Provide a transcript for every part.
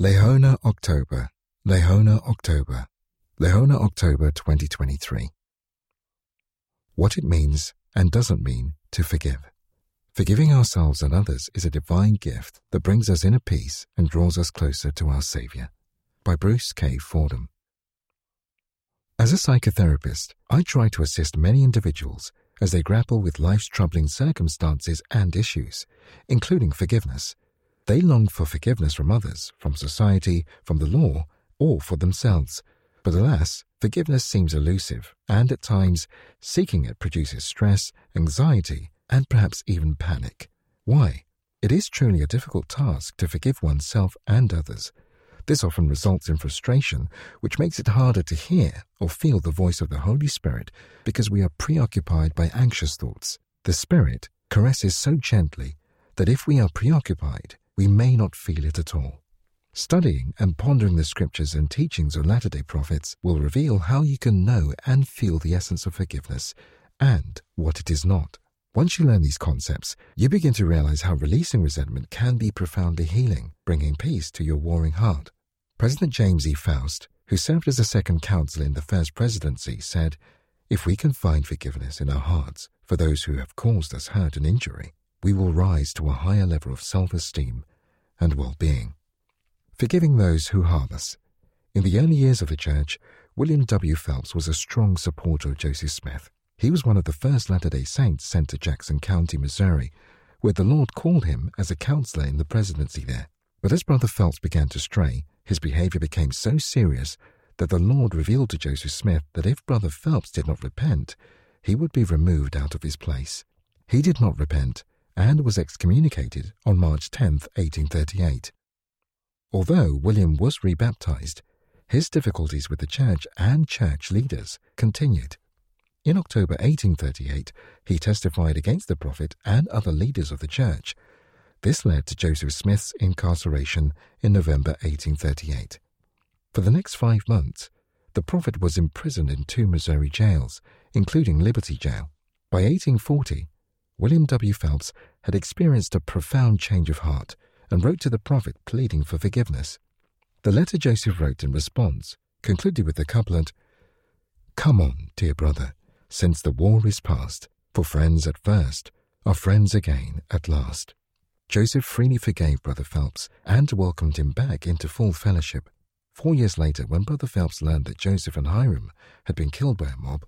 Liahona October, Liahona October, Liahona October 2023. What it means and doesn't mean to forgive. Forgiving ourselves and others is a divine gift that brings us inner peace and draws us closer to our Savior. By Bruce K. Fordham. As a psychotherapist, I try to assist many individuals as they grapple with life's troubling circumstances and issues, including forgiveness. They long for forgiveness from others, from society, from the law, or for themselves. But alas, forgiveness seems elusive, and at times, seeking it produces stress, anxiety, and perhaps even panic. Why? It is truly a difficult task to forgive oneself and others. This often results in frustration, which makes it harder to hear or feel the voice of the Holy Spirit because we are preoccupied by anxious thoughts. The Spirit caresses so gently that if we are preoccupied, we may not feel it at all. Studying and pondering the scriptures and teachings of Latter day Prophets will reveal how you can know and feel the essence of forgiveness and what it is not. Once you learn these concepts, you begin to realize how releasing resentment can be profoundly healing, bringing peace to your warring heart. President James E. Faust, who served as a second counselor in the first presidency, said, If we can find forgiveness in our hearts for those who have caused us hurt and injury, we will rise to a higher level of self esteem and well being. Forgiving those who harm us. In the early years of the church, William W. Phelps was a strong supporter of Joseph Smith. He was one of the first Latter day Saints sent to Jackson County, Missouri, where the Lord called him as a counselor in the presidency there. But as Brother Phelps began to stray, his behavior became so serious that the Lord revealed to Joseph Smith that if Brother Phelps did not repent, he would be removed out of his place. He did not repent and was excommunicated on March 10, 1838. Although William was rebaptized, his difficulties with the church and church leaders continued. In October 1838, he testified against the prophet and other leaders of the church. This led to Joseph Smith's incarceration in November 1838. For the next five months, the prophet was imprisoned in two Missouri jails, including Liberty Jail. By 1840, William W. Phelps had experienced a profound change of heart and wrote to the prophet pleading for forgiveness. The letter Joseph wrote in response concluded with the couplet Come on, dear brother, since the war is past, for friends at first are friends again at last. Joseph freely forgave Brother Phelps and welcomed him back into full fellowship. Four years later, when Brother Phelps learned that Joseph and Hyrum had been killed by a mob,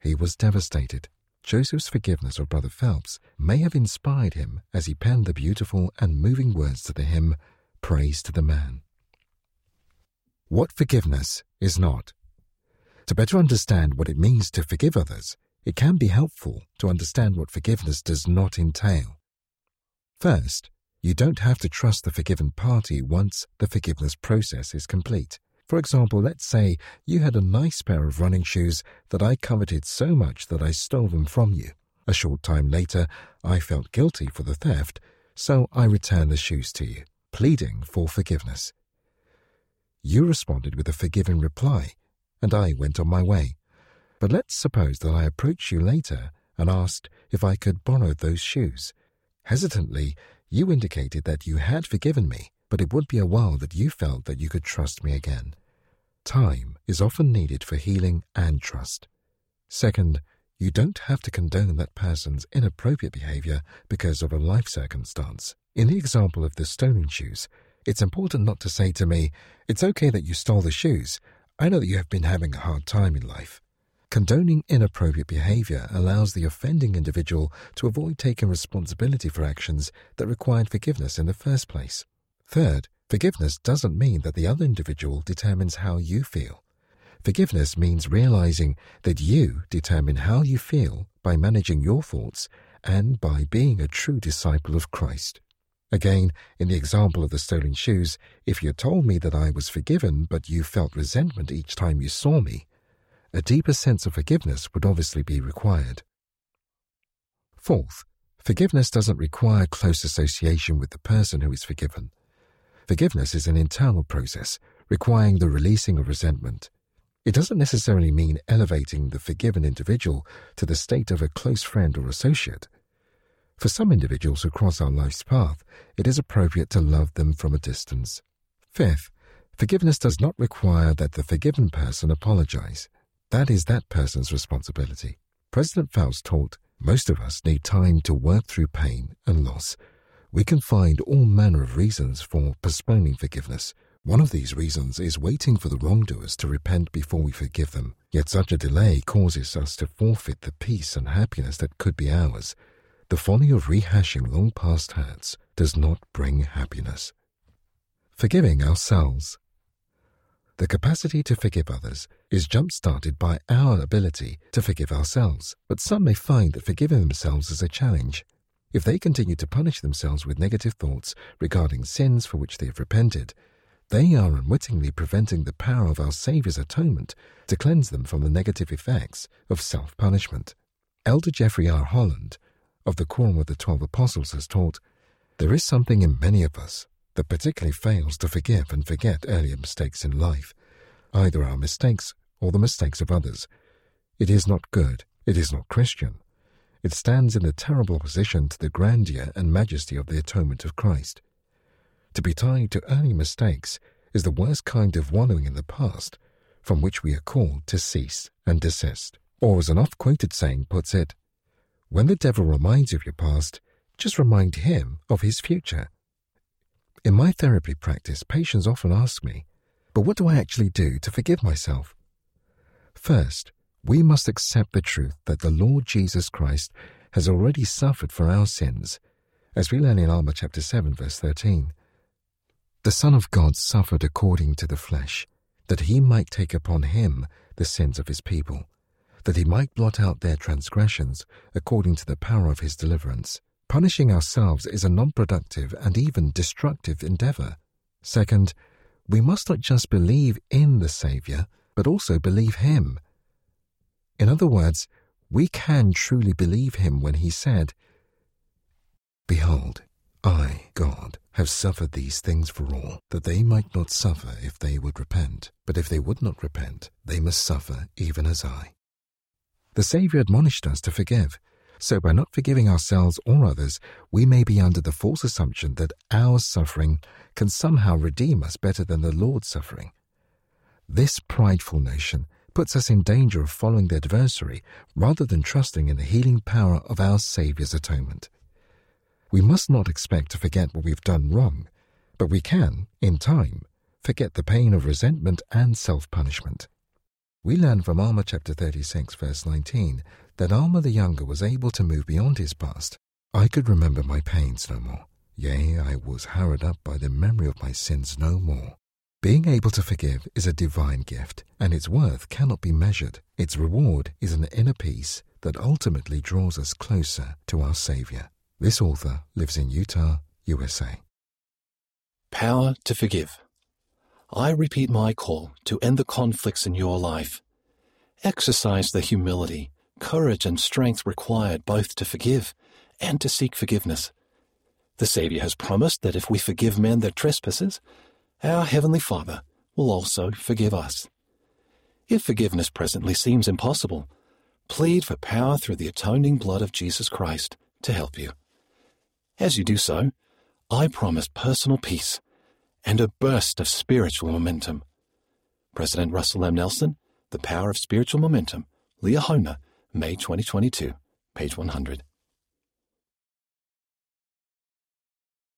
he was devastated. Joseph's forgiveness of Brother Phelps may have inspired him as he penned the beautiful and moving words to the hymn, Praise to the Man. What forgiveness is not. To better understand what it means to forgive others, it can be helpful to understand what forgiveness does not entail. First, you don't have to trust the forgiven party once the forgiveness process is complete. For example, let's say you had a nice pair of running shoes that I coveted so much that I stole them from you. A short time later, I felt guilty for the theft, so I returned the shoes to you, pleading for forgiveness. You responded with a forgiving reply, and I went on my way. But let's suppose that I approached you later and asked if I could borrow those shoes. Hesitantly, you indicated that you had forgiven me, but it would be a while that you felt that you could trust me again. Time is often needed for healing and trust. Second, you don't have to condone that person's inappropriate behavior because of a life circumstance. In the example of the stolen shoes, it's important not to say to me, It's okay that you stole the shoes. I know that you have been having a hard time in life. Condoning inappropriate behavior allows the offending individual to avoid taking responsibility for actions that required forgiveness in the first place. Third, forgiveness doesn't mean that the other individual determines how you feel. Forgiveness means realizing that you determine how you feel by managing your thoughts and by being a true disciple of Christ. Again, in the example of the stolen shoes, if you told me that I was forgiven but you felt resentment each time you saw me, a deeper sense of forgiveness would obviously be required. Fourth, forgiveness doesn't require close association with the person who is forgiven. Forgiveness is an internal process requiring the releasing of resentment. It doesn't necessarily mean elevating the forgiven individual to the state of a close friend or associate. For some individuals who cross our life's path, it is appropriate to love them from a distance. Fifth, forgiveness does not require that the forgiven person apologize. That is that person's responsibility. President Faust taught most of us need time to work through pain and loss. We can find all manner of reasons for postponing forgiveness. One of these reasons is waiting for the wrongdoers to repent before we forgive them. Yet such a delay causes us to forfeit the peace and happiness that could be ours. The folly of rehashing long past hurts does not bring happiness. Forgiving ourselves. The capacity to forgive others is jump started by our ability to forgive ourselves, but some may find that forgiving themselves is a challenge. If they continue to punish themselves with negative thoughts regarding sins for which they have repented, they are unwittingly preventing the power of our Saviour's atonement to cleanse them from the negative effects of self punishment. Elder Jeffrey R. Holland of the Quorum of the Twelve Apostles has taught there is something in many of us that particularly fails to forgive and forget earlier mistakes in life, either our mistakes or the mistakes of others. It is not good, it is not Christian. It stands in a terrible opposition to the grandeur and majesty of the atonement of Christ. To be tied to early mistakes is the worst kind of wallowing in the past, from which we are called to cease and desist. Or, as an oft quoted saying puts it, when the devil reminds you of your past, just remind him of his future. In my therapy practice, patients often ask me, but what do I actually do to forgive myself? First, we must accept the truth that the Lord Jesus Christ has already suffered for our sins, as we learn in Alma chapter 7, verse 13. The Son of God suffered according to the flesh, that he might take upon him the sins of his people, that he might blot out their transgressions according to the power of his deliverance. Punishing ourselves is a non productive and even destructive endeavor. Second, we must not just believe in the Saviour, but also believe Him. In other words, we can truly believe Him when He said, Behold, I, God, have suffered these things for all, that they might not suffer if they would repent, but if they would not repent, they must suffer even as I. The Saviour admonished us to forgive, so, by not forgiving ourselves or others, we may be under the false assumption that our suffering can somehow redeem us better than the Lord's suffering. This prideful notion puts us in danger of following the adversary rather than trusting in the healing power of our Saviour's atonement. We must not expect to forget what we've done wrong, but we can, in time, forget the pain of resentment and self punishment. We learn from Alma chapter 36, verse 19, that Alma the younger was able to move beyond his past. I could remember my pains no more. Yea, I was harrowed up by the memory of my sins no more. Being able to forgive is a divine gift, and its worth cannot be measured. Its reward is an inner peace that ultimately draws us closer to our Savior. This author lives in Utah, USA. Power to forgive. I repeat my call to end the conflicts in your life. Exercise the humility courage and strength required both to forgive and to seek forgiveness. The Saviour has promised that if we forgive men their trespasses, our Heavenly Father will also forgive us. If forgiveness presently seems impossible, plead for power through the atoning blood of Jesus Christ to help you. As you do so, I promise personal peace and a burst of spiritual momentum. President Russell M. Nelson, The Power of Spiritual Momentum, Liahona, May 2022, page 100.